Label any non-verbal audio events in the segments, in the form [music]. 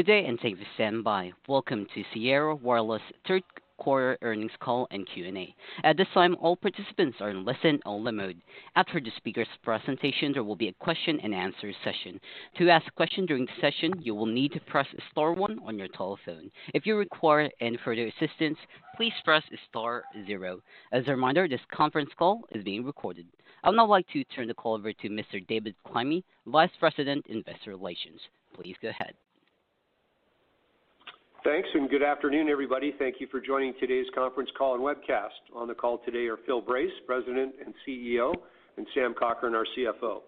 Good day, and thank you for standing by. Welcome to Sierra Wireless third quarter earnings call and Q&A. At this time, all participants are in listen-only mode. After the speaker's presentation, there will be a question-and-answer session. To ask a question during the session, you will need to press star one on your telephone. If you require any further assistance, please press star zero. As a reminder, this conference call is being recorded. I would now like to turn the call over to Mr. David Climie, Vice President, Investor Relations. Please go ahead. Thanks, and good afternoon, everybody. Thank you for joining today's conference call and webcast. On the call today are Phil Brace, President and CEO, and Sam Cochrane, our CFO.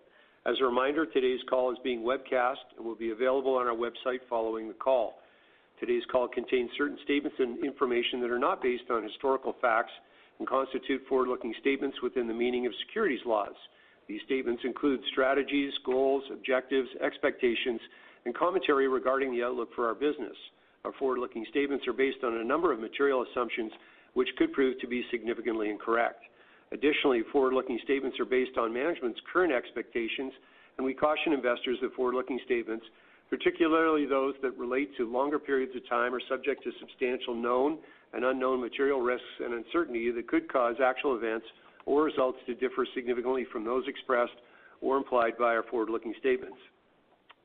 As a reminder, today's call is being webcast and will be available on our website following the call. Today's call contains certain statements and information that are not based on historical facts and constitute forward-looking statements within the meaning of securities laws. These statements include strategies, goals, objectives, expectations, and commentary regarding the outlook for our business. Our forward-looking statements are based on a number of material assumptions which could prove to be significantly incorrect. Additionally, forward-looking statements are based on management's current expectations, and we caution investors that forward-looking statements, particularly those that relate to longer periods of time, are subject to substantial known and unknown material risks and uncertainty that could cause actual events or results to differ significantly from those expressed or implied by our forward-looking statements.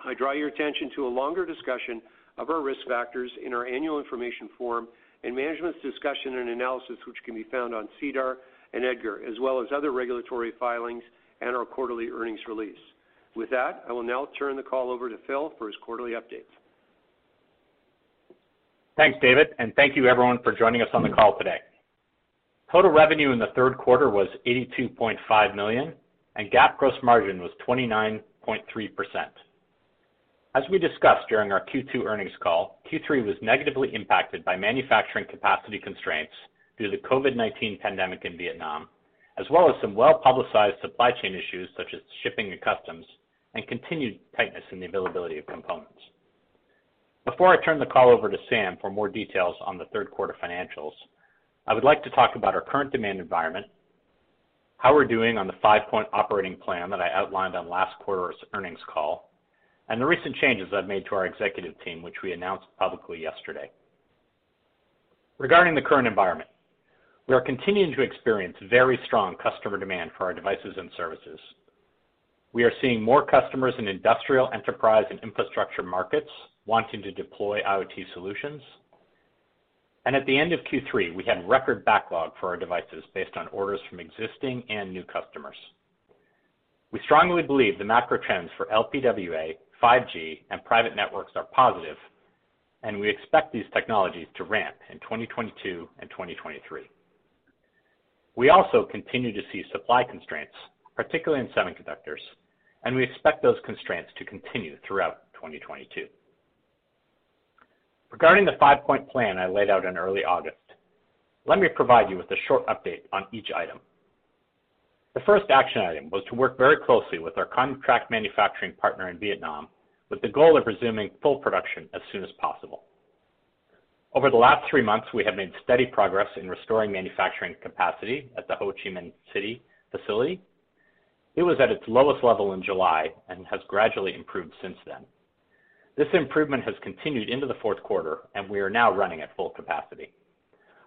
I draw your attention to a longer discussion of our risk factors in our annual information form and management's discussion and analysis, which can be found on SEDAR and EDGAR, as well as other regulatory filings and our quarterly earnings release. With that, I will now turn the call over to Phil for his quarterly updates. Thanks, David, and thank you everyone for joining us on the call today. Total revenue in the third quarter was 82.5 million, and GAAP gross margin was 29.3%. As we discussed during our Q2 earnings call, Q3 was negatively impacted by manufacturing capacity constraints due to the COVID-19 pandemic in Vietnam, as well as some well-publicized supply chain issues such as shipping and customs and continued tightness in the availability of components. Before I turn the call over to Sam for more details on the third quarter financials, I would like to talk about our current demand environment, how we're doing on the five-point operating plan that I outlined on last quarter's earnings call, and the recent changes I've made to our executive team, which we announced publicly yesterday. Regarding the current environment, we are continuing to experience very strong customer demand for our devices and services. We are seeing more customers in industrial, enterprise, and infrastructure markets wanting to deploy IoT solutions. And At the end of Q3, we had record backlog for our devices based on orders from existing and new customers. We strongly believe the macro trends for LPWA, 5G, and private networks are positive, and we expect these technologies to ramp in 2022 and 2023. We also continue to see supply constraints, particularly in semiconductors, and we expect those constraints to continue throughout 2022. Regarding the five-point plan I laid out in early August, let me provide you with a short update on each item. The first action item was to work very closely with our contract manufacturing partner in Vietnam with the goal of resuming full production as soon as possible. Over the last three months, we have made steady progress in restoring manufacturing capacity at the Ho Chi Minh City facility. It was at its lowest level in July and has gradually improved since then. This improvement has continued into the fourth quarter, and we are now running at full capacity.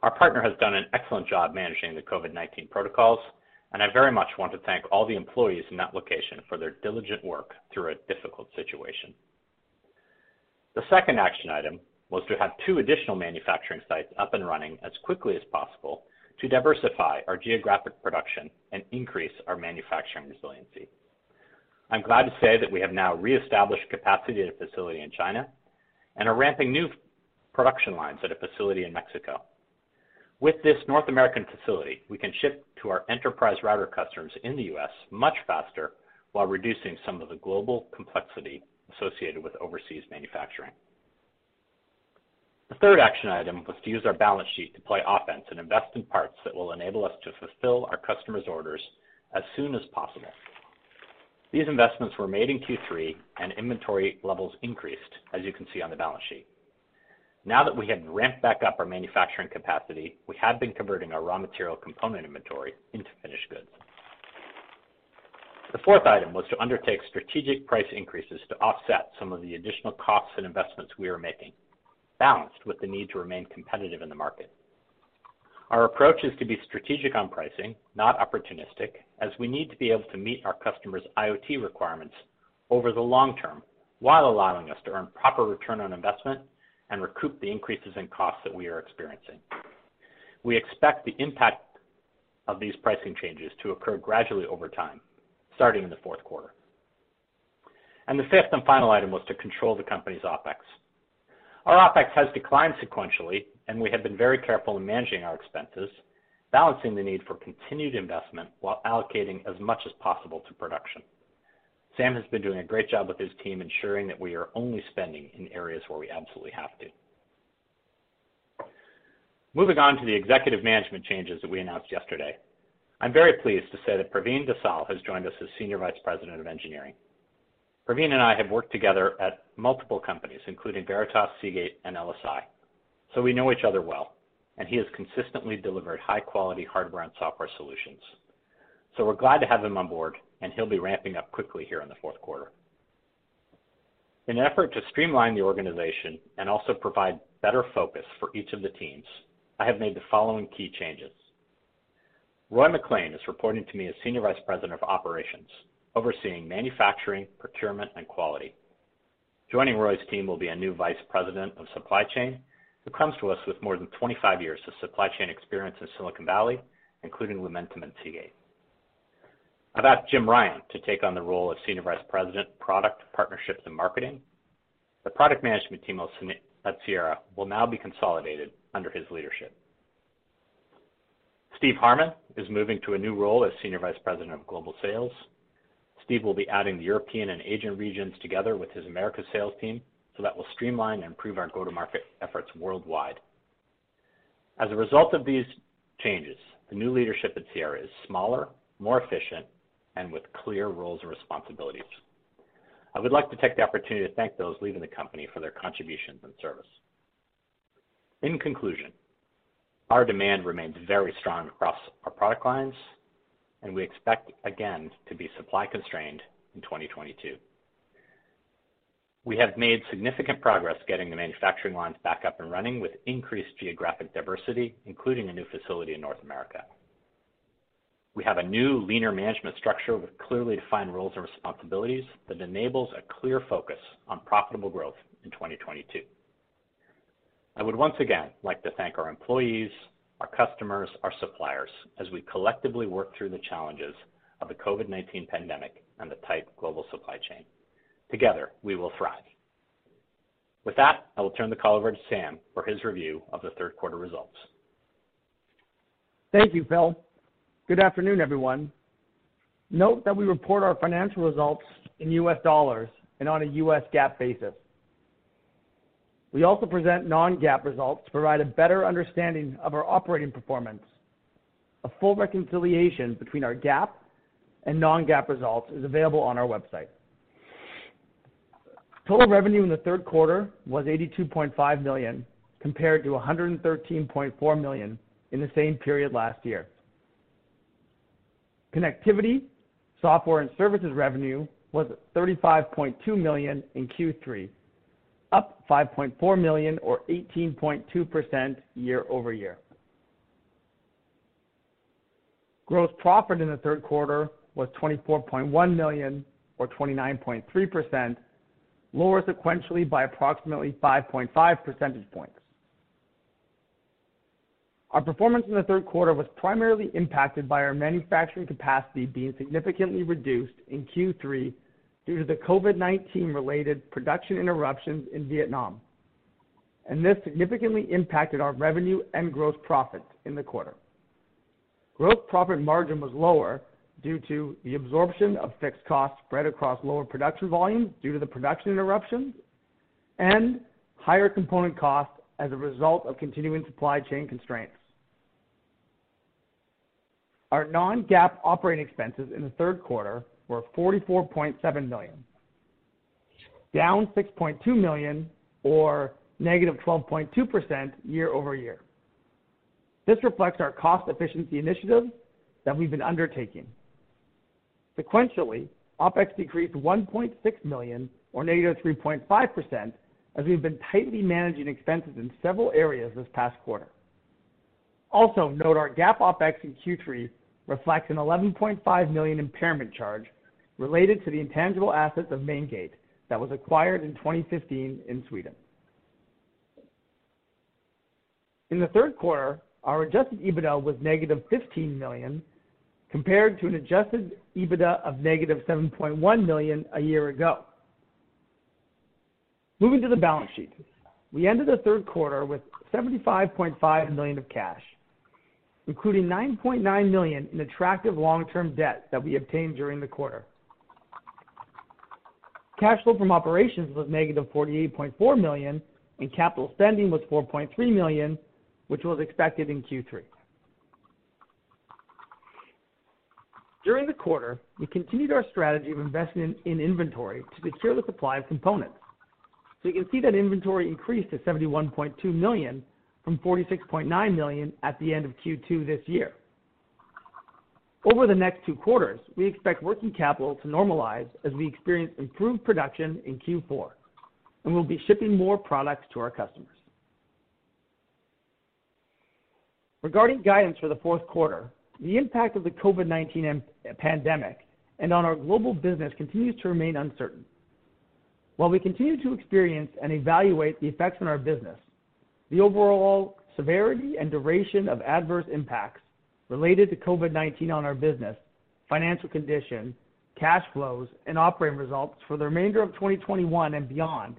Our partner has done an excellent job managing the COVID-19 protocols, and I very much want to thank all the employees in that location for their diligent work through a difficult situation. The second action item was to have two additional manufacturing sites up and running as quickly as possible to diversify our geographic production and increase our manufacturing resiliency. I'm glad to say that we have now reestablished capacity at a facility in China and are ramping new production lines at a facility in Mexico. With this North American facility, we can ship to our enterprise router customers in the U.S. much faster while reducing some of the global complexity associated with overseas manufacturing. The third action item was to use our balance sheet to play offense and invest in parts that will enable us to fulfill our customers' orders as soon as possible. These investments were made in Q3 and inventory levels increased, as you can see on the balance sheet. Now that we have ramped back up our manufacturing capacity, we have been converting our raw material component inventory into finished goods. The fourth item was to undertake strategic price increases to offset some of the additional costs and investments we are making, balanced with the need to remain competitive in the market. Our approach is to be strategic on pricing, not opportunistic, as we need to be able to meet our customers' IoT requirements over the long term while allowing us to earn proper return on investment and recoup the increases in costs that we are experiencing. We expect the impact of these pricing changes to occur gradually over time, starting in the fourth quarter. And The fifth and final item was to control the company's OpEx. Our OpEx has declined sequentially, and we have been very careful in managing our expenses, balancing the need for continued investment while allocating as much as possible to production. Sam has been doing a great job with his team ensuring that we are only spending in areas where we absolutely have to. Moving on to the executive management changes that we announced yesterday. I'm very pleased to say that Praveen Desale has joined us as Senior Vice President of Engineering. Praveen and I have worked together at multiple companies, including Veritas, Seagate, and LSI, so we know each other well, and he has consistently delivered high-quality hardware and software solutions. So we're glad to have him on board, and he'll be ramping up quickly here in the fourth quarter. In an effort to streamline the organization and also provide better focus for each of the teams, I have made the following key changes. Roy McLean is reporting to me as Senior Vice President of Operations, overseeing manufacturing, procurement, and quality. Joining Roy's team will be a new Vice President of Supply Chain, who comes to us with more than 25 years of supply chain experience in Silicon Valley, including Lumentum and Seagate. I've asked Jim Ryan to take on the role of Senior Vice President, Product, Partnerships, and Marketing. The product management team at Sierra will now be consolidated under his leadership. Steve Harmon is moving to a new role as Senior Vice President of Global Sales. Steve will be adding the European and Asian regions together with his Americas sales team, so that will streamline and improve our go-to-market efforts worldwide. As a result of these changes, the new leadership at Sierra is smaller, more efficient, and with clear roles and responsibilities. I would like to take the opportunity to thank those leaving the company for their contributions and service. In conclusion, our demand remains very strong across our product lines, and we expect again to be supply constrained in 2022. We have made significant progress getting the manufacturing lines back up and running with increased geographic diversity, including a new facility in North America. We have a new leaner management structure with clearly defined roles and responsibilities that enables a clear focus on profitable growth in 2022. I would once again like to thank our employees, our customers, our suppliers, as we collectively work through the challenges of the COVID-19 pandemic and the tight global supply chain. Together, we will thrive. With that, I will turn the call over to Sam for his review of the third quarter results. Thank you, Phil. Good afternoon, everyone. Note that we report our financial results in US dollars and on a US GAAP basis. We also present non-GAAP results to provide a better understanding of our operating performance. A full reconciliation between our GAAP and non-GAAP results is available on our website. Total revenue in the third quarter was 82.5 million, compared to 113.4 million in the same period last year. Connectivity, software, and services revenue was 35.2 million in Q3, up 5.4 million or 18.2% year-over-year. Gross profit in the third quarter was 24.1 million or 29.3%, lower sequentially by approximately 5.5 percentage points. Our performance in the third quarter was primarily impacted by our manufacturing capacity being significantly reduced in Q3 due to the COVID-19 related production interruptions in Vietnam, and this significantly impacted our revenue and gross profit in the quarter. Gross profit margin was lower due to the absorption of fixed costs spread across lower production volumes due to the production interruptions and higher component costs as a result of continuing supply chain constraints. Our non-GAAP operating expenses in the third quarter were 44.7 million, down 6.2 million or -12.2% year-over-year. This reflects our cost efficiency initiatives that we've been undertaking. Sequentially, OpEx decreased 1.6 million or -3.5% as we've been tightly managing expenses in several areas this past quarter. Also note our GAAP OpEx in Q3 reflects an 11.5 million impairment charge related to the intangible assets of Maingate that was acquired in 2015 in Sweden. In the third quarter, our adjusted EBITDA was -$15 million, compared to an adjusted EBITDA of -$7.1 million a year ago. Moving to the balance sheet. We ended the third quarter with 75.5 million of cash, including 9.9 million in attractive long-term debt that we obtained during the quarter. Cash flow from operations was -$48.4 million, and capital spending was 4.3 million, which was expected in Q3. During the quarter, we continued our strategy of investing in inventory to secure the supply of components. So you can see that inventory increased to $71.2 million from 46.9 million at the end of Q2 this year. Over the next two quarters, we expect working capital to normalize as we experience improved production in Q4, and we'll be shipping more products to our customers. Regarding guidance for the fourth quarter, the impact of the COVID-19 pandemic and on our global business continues to remain uncertain. While we continue to experience and evaluate the effects on our business, the overall severity and duration of adverse impacts related to COVID-19 on our business, financial condition, cash flows, and operating results for the remainder of 2021 and beyond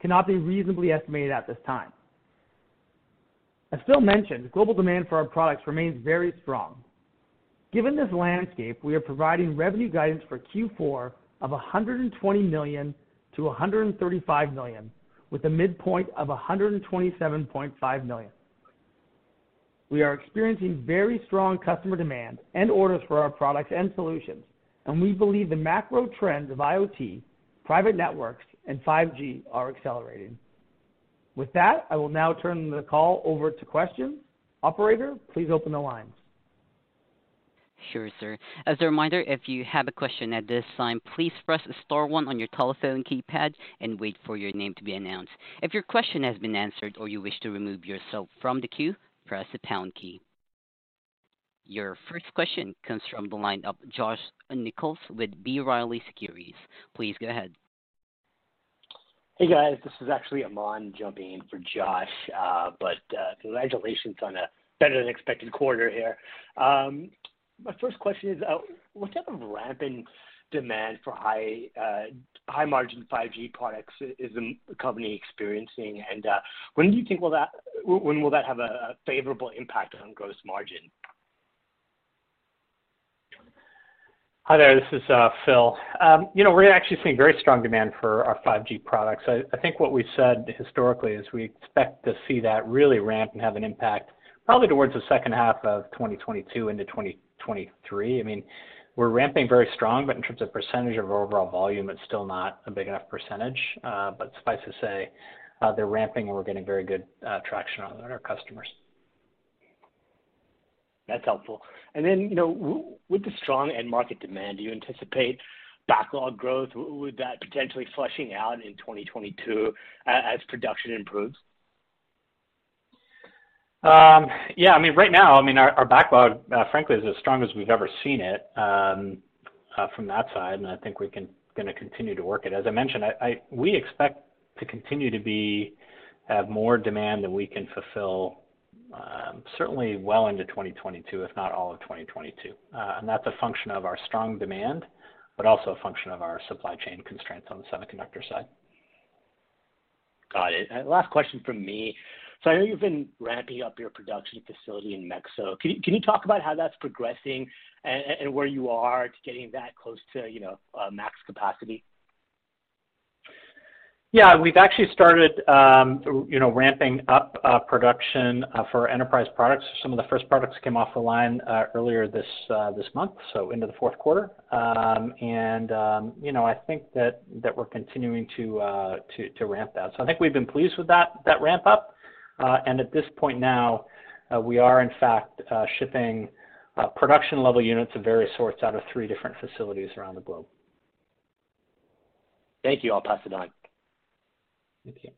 cannot be reasonably estimated at this time. As Phil mentioned, global demand for our products remains very strong. Given this landscape, we are providing revenue guidance for Q4 of $120 million-$135 million, with a midpoint of $127.5 million. We are experiencing very strong customer demand and orders for our products and solutions, and we believe the macro trends of IoT, private networks, and 5G are accelerating. With that, I will now turn the call over to questions. Operator, please open the lines. Sure, sir. As a reminder, if you have a question at this time, please press star one on your telephone keypad and wait for your name to be announced. If your question has been answered or you wish to remove yourself from the queue, press the pound key. Your first question comes from the line of Josh Nichols with B. Riley Securities. Please go ahead. Hey, guys. This is actually Aman jumping in for Josh. Uh, but uh, congratulations on a better than expected quarter here. Um, My first question is, uh, what type of ramping demand for high uh, margin 5G products is the company experiencing? And uh when do you think when will that have a favorable impact on gross margin? Hi there, this is uh, Phil. Um, you know, we're actually seeing very strong demand for our 5G products. I think what we've said historically is we expect to see that really ramp and have an impact probably towards the second half of 2022 into 2023. I mean, we're ramping very strong, but in terms of percentage of overall volume, it's still not a big enough percentage. Uh, but suffice to say, they're ramping, and we're getting very good traction on our customers. That's helpful. And then, you know, with the strong end market demand, do you anticipate backlog growth? Would that potentially flushing out in 2022 as production improves? Um, yeah, I mean, right now, I mean, our backlog, uh, frankly, is as strong as we've ever seen it, um, uh, from that side, and I think we're gonna continue to work it. As I mentioned, I we expect to continue to be have more demand than we can fulfill, um, certainly well into 2022, if not all of 2022. Uh, and That's a function of our strong demand, but also a function of our supply chain constraints on the semiconductor side. Got it. Last question from me. I know you've been ramping up your production facility in Mexico. Can you talk about how that's progressing and where you are to getting that close to, you know, uh, max capacity? Yeah, we've actually started, um, you know, ramping up uh, production uh, for enterprise products. Some of the first products came off the line earlier this month, so into the fourth quarter. Um, and um, you know, I think that we're continuing to ramp that. So I think we've been pleased with that ramp up. Uh, and at this point now, uh, we are in fact uh, shipping production level units of various sorts out of three different facilities around the globe. Thank you. I'll pass it on. Thank you.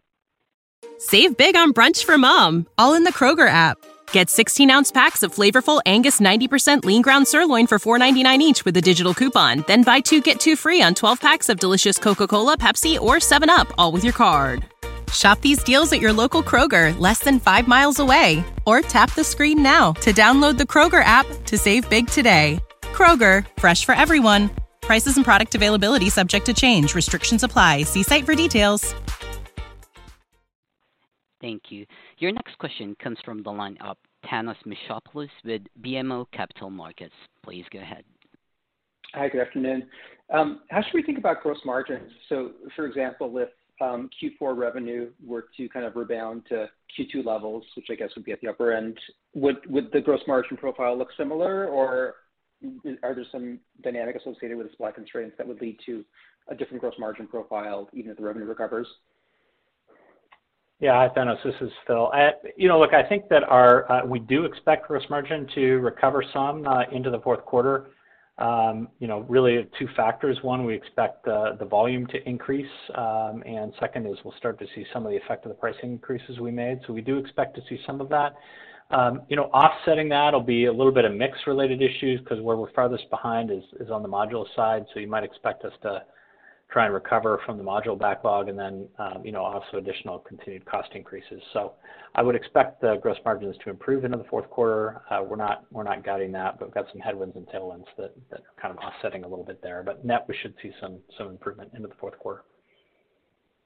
Save big on brunch for mom, all in the Kroger app. Get 16-ounce packs of flavorful Angus 90% lean ground sirloin for $4.99 each with a digital coupon. Then buy two, get two free on 12 packs of delicious Coca-Cola, Pepsi, or 7-Up, all with your card. Shop these deals at your local Kroger, less than five miles away. Or tap the screen now to download the Kroger app to save big today. Kroger, fresh for everyone. Prices and product availability subject to change. Restrictions apply. See site for details. Thank you. Your next question comes from the line of Thanos Moschopoulos with BMO Capital Markets. Please go ahead. Hi, good afternoon. Um, how should we think about gross margins? So, for example, if Um, Q4 revenue were to kind of rebound to Q2 levels, which I guess would be at the upper end, would the gross margin profile look similar, or are there some dynamic associated with the supply constraints that would lead to a different gross margin profile even if the revenue recovers? Yeah. Hi, Thanos. This is Phil. You know, look, I think that our uh, we do expect gross margin to recover some uh, into the fourth quarter. Um, you know, really two factors. One, we expect the volume to increase, um, and second is we'll start to see some of the effect of the pricing increases we made. So we do expect to see some of that. Um, you know, offsetting that will be a little bit of mix-related issues because where we're farthest behind is on the module side. So you might expect us to try and recover from the module backlog and then, um, you know, also additional continued cost increases. So I would expect the gross margins to improve into the fourth quarter. Uh, we're not we're not guiding that, but we've got some headwinds and tailwinds that are kind of offsetting a little bit there. But net, we should see some some improvement into the fourth quarter.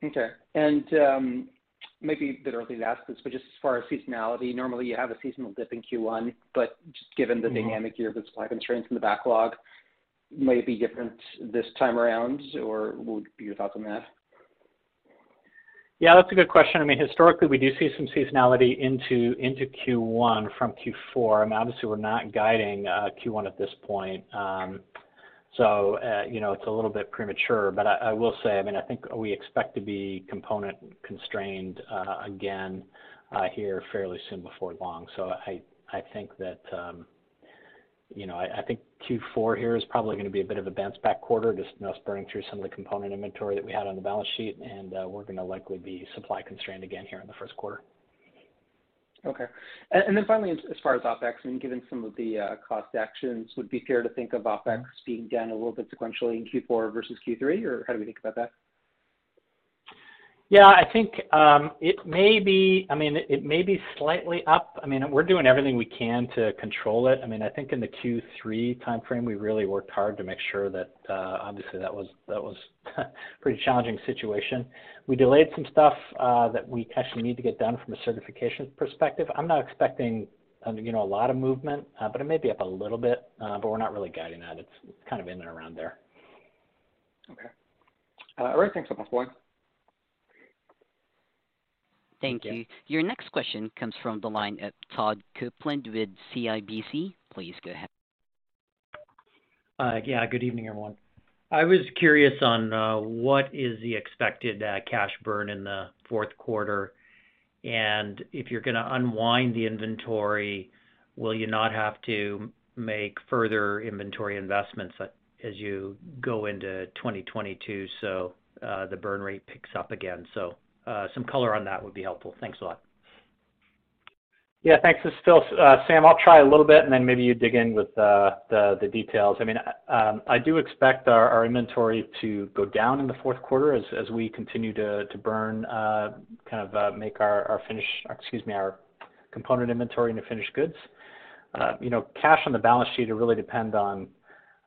Okay. And, um, maybe a bit early to ask this, but just as far as seasonality, normally you have a seasonal dip in Q1, but just given the mm-hmm. dynamic here with supply constraints in the backlog, may it be different this time around, or what would be your thoughts on that? Yeah, that's a good question. I mean, historically, we do see some seasonality into into Q1 from Q4. I mean, obviously we're not guiding uh, Q1 at this point. Um, so, uh, you know, it's a little bit premature. But I will say, I mean, I think we expect to be component constrained uh, again here fairly soon before long. So I I think that, um, you know, I think Q4 here is probably gonna be a bit of a bounce back quarter, just, us burning through some of the component inventory that we had on the balance sheet, and uh, we're gonna likely be supply constrained again here in the first quarter. Okay. And then finally, as far as OpEx, I mean, given some of the uh, cost actions, would it be fair to think of OpEx mm-hmm. being down a little bit sequentially in Q4 versus Q3, or how do we think about that? Yeah, I think um, it may be. I mean, it may be slightly up. I mean, we're doing everything we can to control it. I mean, I think in the Q3 timeframe, we really worked hard to make sure that uh, obviously that was that a [laughs] pretty challenging situation. We delayed some stuff uh, that we actually need to get done from a certification perspective. I'm not expecting uh, you know, a lot of movement, but it may be up a little bit, but we're not really guiding that. It's kind of in and around there. Okay. All right. Thanks so much. Bye. Thank you. Your next question comes from the line of Todd Coupland with CIBC. Please go ahead. Uh, yeah, good evening, everyone. I was curious on uh, what is the expected uh, cash burn in the fourth quarter, and if you're gonna unwind the inventory, will you not have to make further inventory investments as you go into 2022, so the burn rate picks up again? Uh, some color on that would be helpful. Thanks a lot. Yeah, thanks. This is Phil. Uh, Sam, I'll try a little bit, and then maybe you dig in with uh, the details. I mean, um, I do expect our inventory to go down in the fourth quarter as as we continue to to burn, kind of, make our, our finish, excuse me, our component inventory into finished goods. You know, cash on the balance sheet will really depend on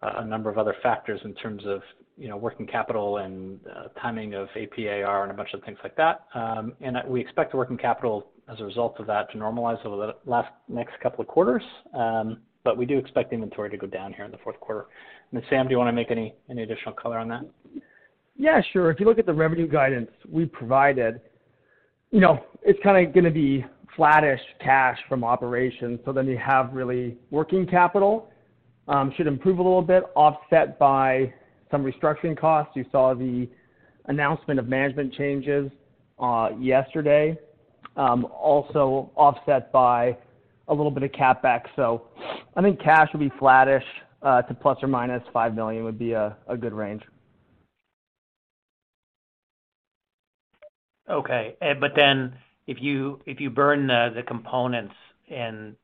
a number of other factors in terms of, you know, working capital and uh, timing of AP/AR and a bunch of things like that. Um, and we expect the working capital as a result of that to normalize over the last next couple of quarters. Um, but we do expect inventory to go down here in the fourth quarter. And Sam, do you wanna make any additional color on that? Yeah, sure. If you look at the revenue guidance we provided, you know, it's kind of gonna be flattish cash from operations. So then you have really working capital um, should improve a little bit, offset by some restructuring costs. You saw the announcement of management changes uh, yesterday, um, also offset by a little bit of CapEx. So I think cash will be flattish uh, to ±$5 million would be a good range. Okay. Eh, but then if you if you burn the components and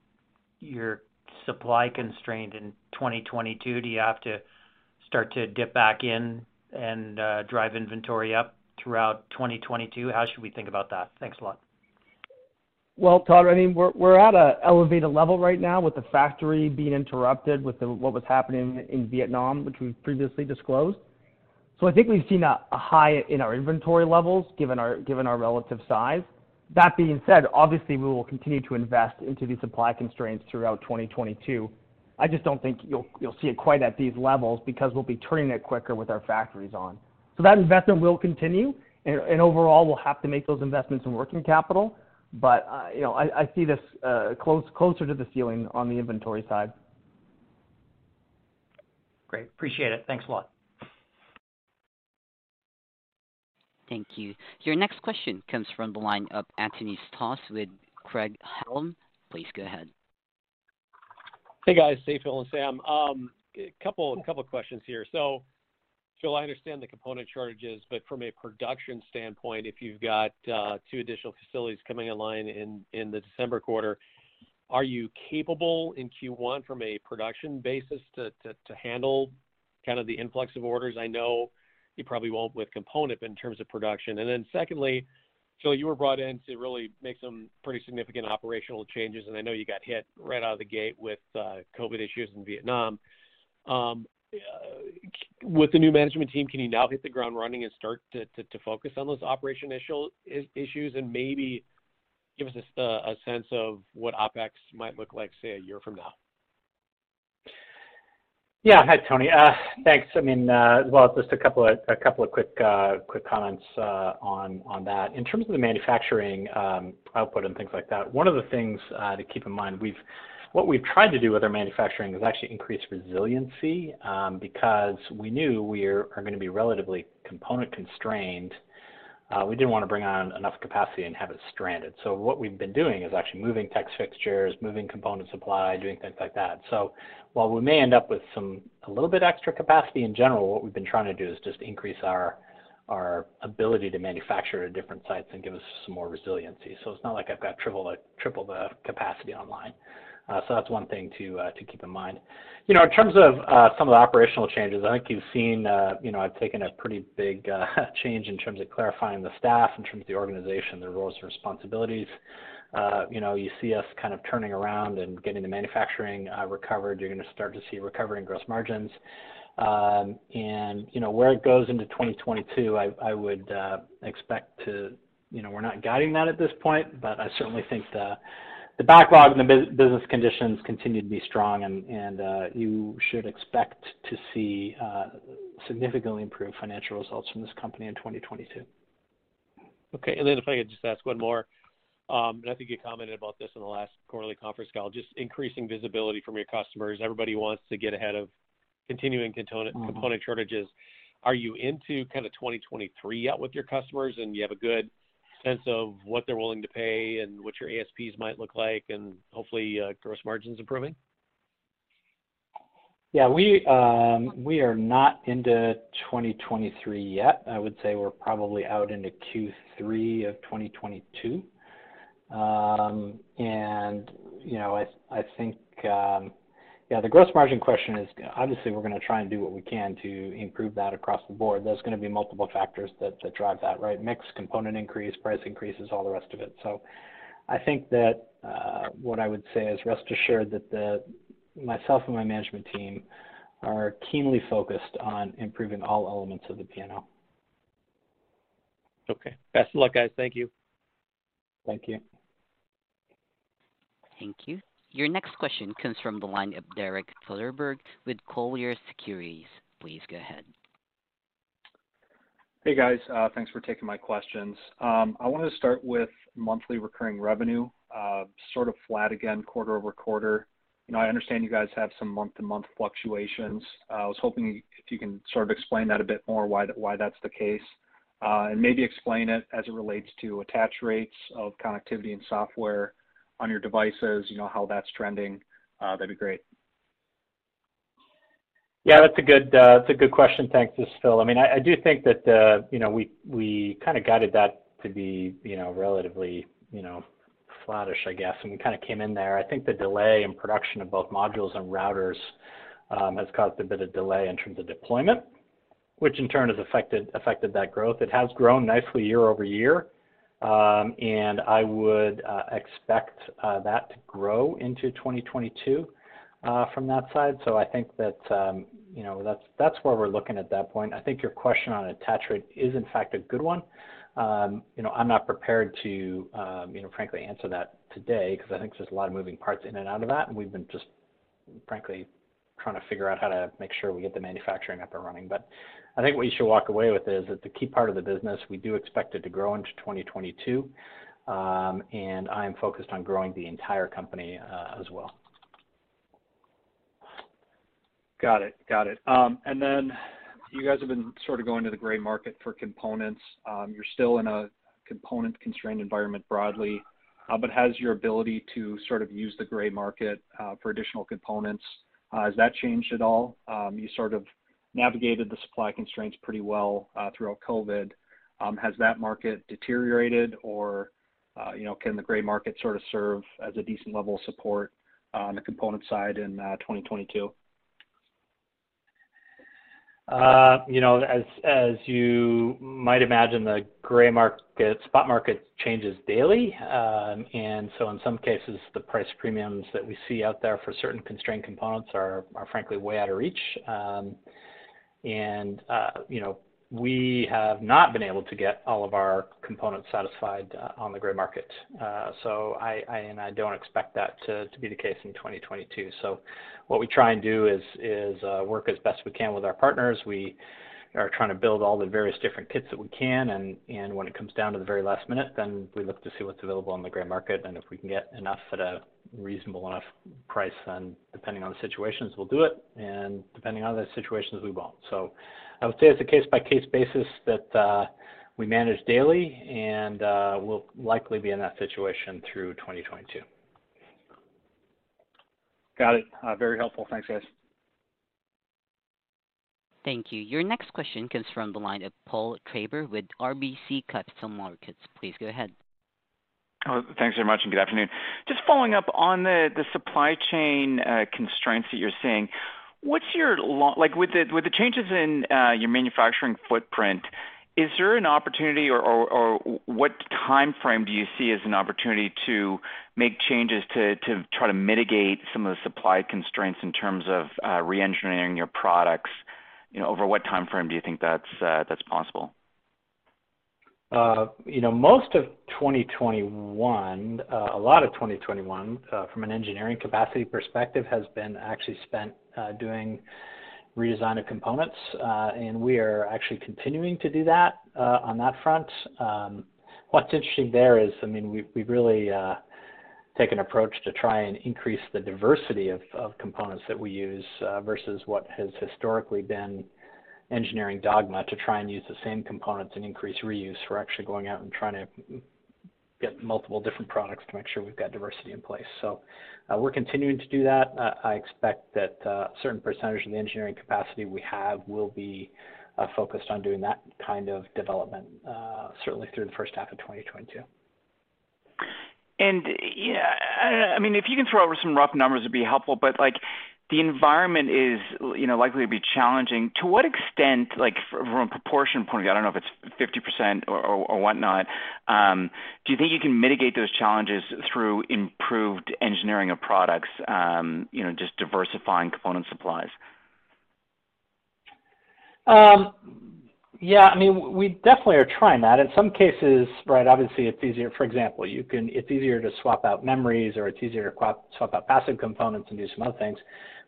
you're supply constrained in 2022, do you have to start to dip back in and uh, drive inventory up throughout 2022? How should we think about that? Thanks a lot. Well, Todd, I mean, we're at an elevated level right now with the factory being interrupted with what was happening in Vietnam, which we've previously disclosed. So I think we've seen a high in our inventory levels, given our given our relative size. That being said, obviously, we will continue to invest into the supply constraints throughout 2022. I just don't think you'll you'll see it quite at these levels because we'll be turning it quicker with our factories on. So that investment will continue, and overall, we'll have to make those investments in working capital. But uh, you know, I see this uh, close closer to the ceiling on the inventory side. Great. Appreciate it. Thanks a lot. Thank you. Your next question comes from the line of Anthony Stoss with Craig-Hallum. Please go ahead. Hey, guys. Hey, Phil and Sam. Um, a couple of questions here. So Phil, I understand the component shortages, but from a production standpoint, if you've got uh, two additional facilities coming online in the December quarter, are you capable in Q1 from a production basis to handle kind of the influx of orders? I know you probably won't with component, but in terms of production. And then secondly, Phil, you were brought in to really make some pretty significant operational changes, and I know you got hit right out of the gate with uh, COVID issues in Vietnam. Um, uh, with the new management team, can you now hit the ground running and start to focus on those operational issues and maybe give us a sense of what OpEx might look like, say, a year from now? Yeah. Hi, Tony. Uh, thanks. I mean, uh, well, just a couple of uh, quick comments on that. In terms of the manufacturing um, output and things like that, one of the things to keep in mind, what we've tried to do with our manufacturing is actually increase resiliency, um, because we knew we are gonna be relatively component constrained. Uh, we didn't wanna bring on enough capacity and have it stranded. So what we've been doing is actually moving tech fixtures, moving component supply, doing things like that. So while we may end up with some a little bit extra capacity in general, what we've been trying to do is just increase our our ability to manufacture at different sites and give us some more resiliency. So it's not like I've got triple the triple the capacity online. Uh, so that's one thing uh, to keep in mind. You know, in terms of uh, some of the operational changes, I think you've seen, you know, I've taken a pretty big [laughs] change in terms of clarifying the staff, in terms of the organization, their roles and responsibilities. You know, you see us kind of turning around and getting the manufacturing recovered. You're gonna start to see recovery in gross margins. Um, and, you know, where it goes into 2022, I would expect to... You know, we're not guiding that at this point, but I certainly think the backlog and the business conditions continue to be strong, and and uh, you should expect to see uh, significantly improved financial results from this company in 2022. Okay. And then if I could just ask one more, um, and I think you commented about this in the last quarterly conference call, just increasing visibility from your customers. Everybody wants to get ahead of continuing component- Mm-hmm. Component shortages. Are you into kind of 2023 yet with your customers, and you have a good sense of what they're willing to pay and what your ASPs might look like, and hopefully, uh, gross margins improving? Yeah, we um, are not into 2023 yet. I would say we're probably out into Q3 of 2022. Um, and, you know, I think, um, yeah, the gross margin question is, obviously, we're gonna try and do what we can to improve that across the board. There's gonna be multiple factors that that drive that, right? Mix, component increase, price increases, all the rest of it. So I think that uh, what I would say is, rest assured that the myself and my management team are keenly focused on improving all elements of the P&L. Okay. Best of luck, guys. Thank you. Thank you. Thank you. Your next question comes from the line of Derek Soderberg with Colliers Securities. Please go ahead. Hey, guys. Uh, thanks for taking my questions. Um, I wanted to start with monthly recurring revenue, uh, sort of flat again quarter-over-quarter. You know, I understand you guys have some month-to-month fluctuations. Uh, I was hoping if you can sort of explain that a bit more, why that's the case. And maybe explain it as it relates to attach rates of connectivity and software on your devices, you know, how that's trending. Uh, that'd be great. Yeah, that's a good uh, that's a good question. Thanks. Phil. I mean, I do think that, uh, you know, we we kind of guided that to be, you know, relatively, you know, flattish, I guess, and we kind of came in there. I think the delay in production of both modules and routers um, has caused a bit of delay in terms of deployment, which in turn has affected affected that growth. It has grown nicely year-over-year, and I would uh, expect uh, that to grow into 2022 uh, from that side. So I think that, um, you know, that's that's where we're looking at that point. I think your question on attach rate is in fact a good one. Um, you know, I'm not prepared to, you know, frankly answer that today because I think there's a lot of moving parts in and out of that, and we've been just frankly trying to figure out how to make sure we get the manufacturing up and running. I think what you should walk away with is that the key part of the business, we do expect it to grow into 2022, um, and I am focused on growing the entire company, uh, as well. Got it. Got it. Um, and then you guys have been sort of going to the gray market for components. Um, you're still in a component-constrained environment broadly, uh, but has your ability to sort of use the gray market uh, for additional components has that changed at all? You sort of navigated the supply constraints pretty well uh, throughout COVID. Um, has that market deteriorated or, uh, you know, can the gray market sort of serve as a decent level of support uh, on the component side in 2022? You know, as you might imagine, the gray market, spot market changes daily. Um, and so in some cases, the price premiums that we see out there for certain constrained components are frankly way out of reach. Um, And uh, you know, we have not been able to get all of our components satisfied uh, on the gray market. Uh, so I and I don't expect that to to, be the case in 2022. So What we try and do is uh, work as best we can with our partners. We are trying to build all the various different kits that we can, and and when it comes down to the very last minute, then we look to see what's available on the gray market. And if we can get enough at a reasonable enough price, then depending on the situations, we'll do it, and depending on the situations, we won't. So I would say it's a case-by-case basis that uh, we manage daily, and uh, we'll likely be in that situation through 2022. Got it. Uh, very helpful. Thanks, guys. Thank you. Your next question comes from the line of Paul Treiber with RBC Capital Markets. Please go ahead. Oh, thanks very much, and good afternoon. Just following up on the supply chain uh, constraints that you're seeing, what's your like, with the changes in uh, your manufacturing footprint, is there an opportunity or what timeframe do you see as an opportunity to make changes to try to mitigate some of the supply constraints in terms of uh, re-engineering your products? You know, over what timeframe do you think that's uh, possible? Uh, you know, most of 2021, uh, a lot of 2021, from an engineering capacity perspective, has been actually spent doing redesign of components. And we are actually continuing to do that on that front. Um, what's interesting there is, I mean, we've really taken an approach to try and increase the diversity of components that we use uh, versus what has historically been engineering dogma to try and use the same components and increase reuse. We're actually going out and trying to get multiple different products to make sure we've got diversity in place. So uh, we're continuing to do that. Uh, I expect that a certain percentage of the engineering capacity we have will be focused on doing that kind of development, certainly through the first half of 2022. And yeah, I mean, if you can throw over some rough numbers, it'd be helpful. But, like, the environment is, you know, likely to be challenging. To what extent, like from a proportion point of view, I don't know if it's 50% or whatnot, um, do you think you can mitigate those challenges through improved engineering of products, um, you know, just diversifying component supplies? Um, Yeah, I mean, we definitely are trying that. In some cases, right, obviously it's easier. For example, you can it's easier to swap out memories or it's easier to swap, out passive components and do some other things.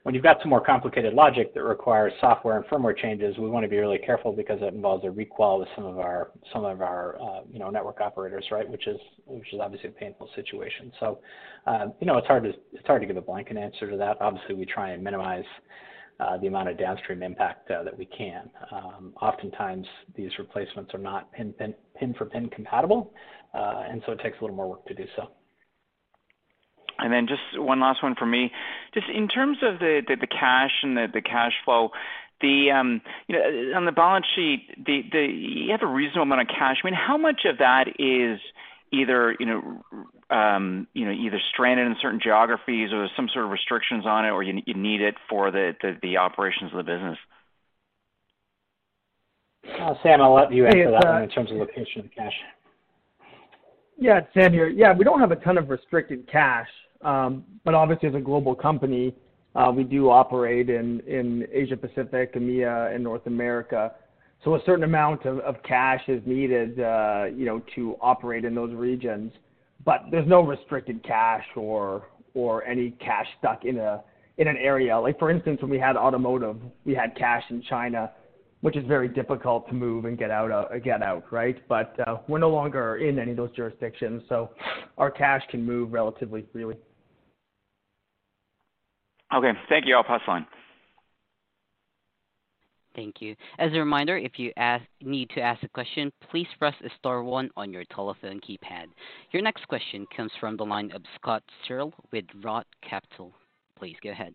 When you've got some more complicated logic that requires software and firmware changes, we want to be really careful because it involves a requal with some of our some of our uh, you know network operators, right? Which is which is obviously a painful situation. So, um, you know, it's hard to it's hard to give a blanket answer to that. Obviously, we try and minimize uh, the amount of downstream impact uh, that we can. Um, oftentimes, these replacements are not pin, for pin compatible, uh, and so it takes a little more work to do so. And then just one last one for me. Just in terms of the, the, the cash and the, the cash flow, the um, you know on the balance sheet, the, the you have a reasonable amount of cash. I mean, how much of that is either you know um, you know either stranded in certain geographies or there's some sort of restrictions on it, or you, you need it for the, the, the operations of the business? Uh, Sam, I'll let you answer Hey, that uh, one in terms of location of cash. Yeah, it's Sam here. Yeah, we don't have a ton of restricted cash, um, but obviously as a global company, uh, we do operate in, in Asia Pacific, EMEA, and North America. So a certain amount of, of cash is needed, uh, you know, to operate in those regions. But there's no restricted cash or or any cash stuck in a in an area. Like for instance, when we had automotive, we had cash in China, which is very difficult to move and get out uh, get out, right? But uh, we're no longer in any of those jurisdictions, so our cash can move relatively freely. Okay, thank you. I'll pass line. Thank you. As a reminder, if you need to ask a question, please press star one on your telephone keypad. Your next question comes from the line of Scott Searle with Roth Capital. Please go ahead.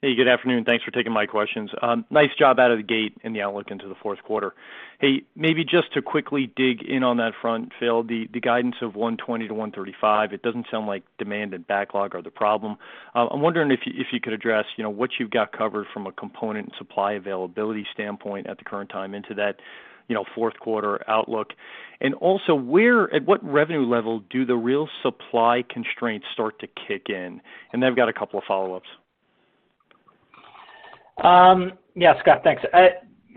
Hey, good afternoon. Thanks for taking my questions. Um, nice job out of the gate in the outlook into the fourth quarter. Hey, maybe just to quickly dig in on that front, Phil, the guidance of 120 to 135 it doesn't sound like demand and backlog are the problem. Uh, I'm wondering if you if you could address, you know, what you've got covered from a component and supply availability standpoint at the current time into that, you know, fourth quarter outlook. And also, where at what revenue level do the real supply constraints start to kick in? And then I've got a couple of follow-ups. Um, yeah, Scott, thanks. I,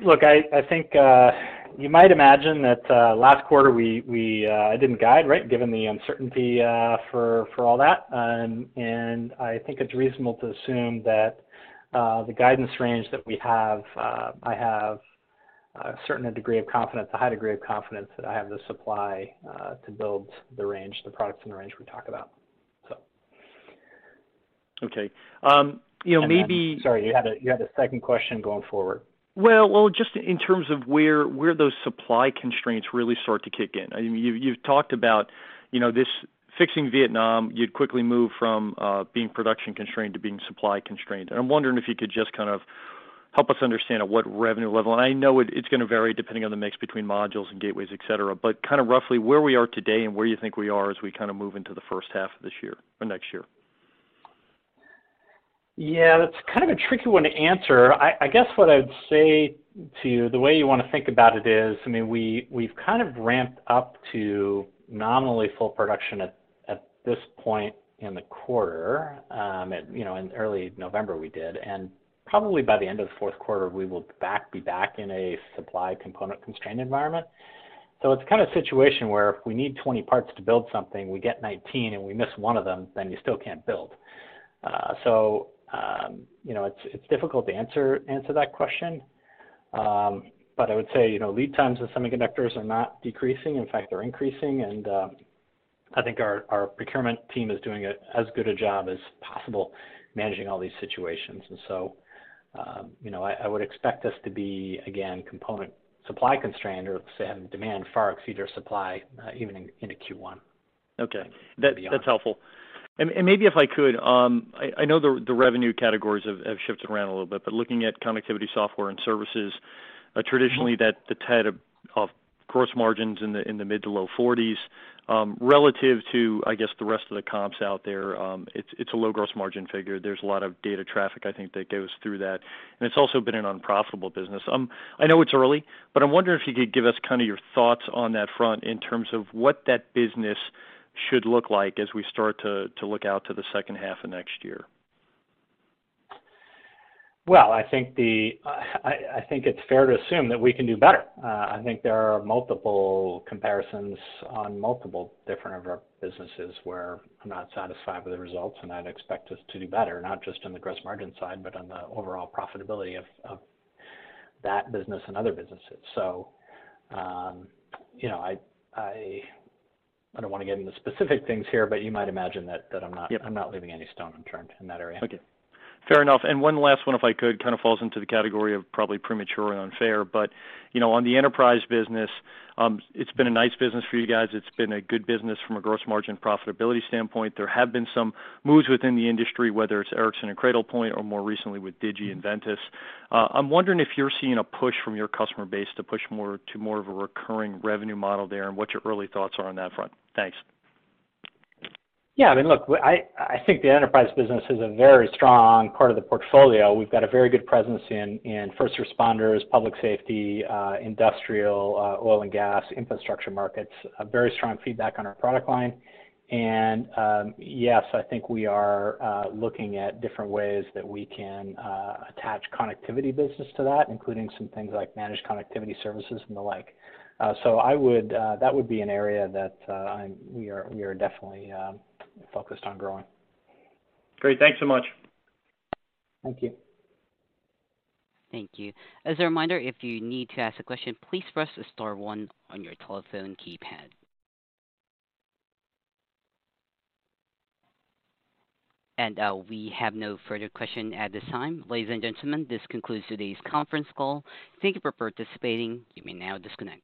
look, I, I think uh, you might imagine that uh, last quarter we we uh, didn't guide, right, given the uncertainty uh, for for all that, um, and I think it's reasonable to assume that uh, the guidance range that we have, uh, I have a certain degree of confidence, a high degree of confidence that I have the supply uh, to build the range, the products in the range we talk about. So. Okay. Um, you know, And then- maybe sorry, you had a you had a second question going forward. Well, well, just in terms of where where those supply constraints really start to kick in. I mean, you, you've talked about, you know, this fixing Vietnam. You'd quickly move from uh, being production constrained to being supply constrained. And I'm wondering if you could just kind of help us understand at what revenue level. And I know it, it's going to vary depending on the mix between modules and gateways, et cetera. But kind of roughly where we are today and where you think we are as we kind of move into the first half of this year or next year. Yeah, that's kind of a tricky one to answer. I, I guess what I'd say to you, the way you want to think about it is, I mean, we we've kind of ramped up to nominally full production at at this point in the quarter. Um, at, you know, in early November we did, and probably by the end of the fourth quarter we will back be back in a supply component constrained environment. So it's kind of a situation where if we need 20 parts to build something, we get 19 and we miss one of them, then you still can't build. Uh, so um, you know, it's it's difficult to answer answer that question. Um, but I would say, you know, lead times of semiconductors are not decreasing. In fact, they're increasing, and uh, I think our our procurement team is doing a, as good a job as possible managing all these situations. And so, um, you know, I, I would expect us to be again component supply constrained, or say having demand far exceed our supply, uh, even in, into Q1. Okay, that, that's helpful. Maybe if I could, um, I, know the revenue categories have, shifted around a little bit, but looking at connectivity software and services, uh, traditionally that that's had gross margins in the in the mid to low 40s. Um, relative to, I guess, the rest of the comps out there, um, it's it's a low gross margin figure. There's a lot of data traffic, I think, that goes through that, and it's also been an unprofitable business. I know it's early, but I'm wondering if you could give us kind of your thoughts on that front in terms of what that business should look like as we start to look out to the second half of next year. Well, I think the I, I think it's fair to assume that we can do better. Uh, I think there are multiple comparisons on multiple different of our businesses where I'm not satisfied with the results, and I'd expect us to do better, not just on the gross margin side, but on the overall profitability of, that business and other businesses. So, um, you know, I don't want to get into specific things here, but you might imagine that that I'm not yep. I'm not leaving any stone unturned in that area. Okay. Fair enough. And one last one, if I could, kind of falls into the category of probably premature and unfair. But you know, on the enterprise business, um, it's been a nice business for you guys. It's been a good business from a gross margin profitability standpoint. There have been some moves within the industry, whether it's Ericsson and Cradlepoint or more recently with Digi and Ventus. Uh, I'm wondering if you're seeing a push from your customer base to push more to more of a recurring revenue model there, and what your early thoughts are on that front. Thanks. Yeah, I mean, look, I, I think the enterprise business is a very strong part of the portfolio. We've got a very good presence in, in first responders, public safety, uh, industrial, uh, oil and gas, infrastructure markets, a very strong feedback on our product line. And um, yes, I think we are uh, looking at different ways that we can uh, attach connectivity business to that, including some things like managed connectivity services and the like. Uh, so I would uh, that would be an area that we are we are definitely um, focused on growing. Great. Thanks so much. Thank you. Thank you. As a reminder, if you need to ask a question, please press star one on your telephone keypad. And uh, we have no further question at this time. Ladies and gentlemen, this concludes today's conference call. Thank you for participating. You may now disconnect.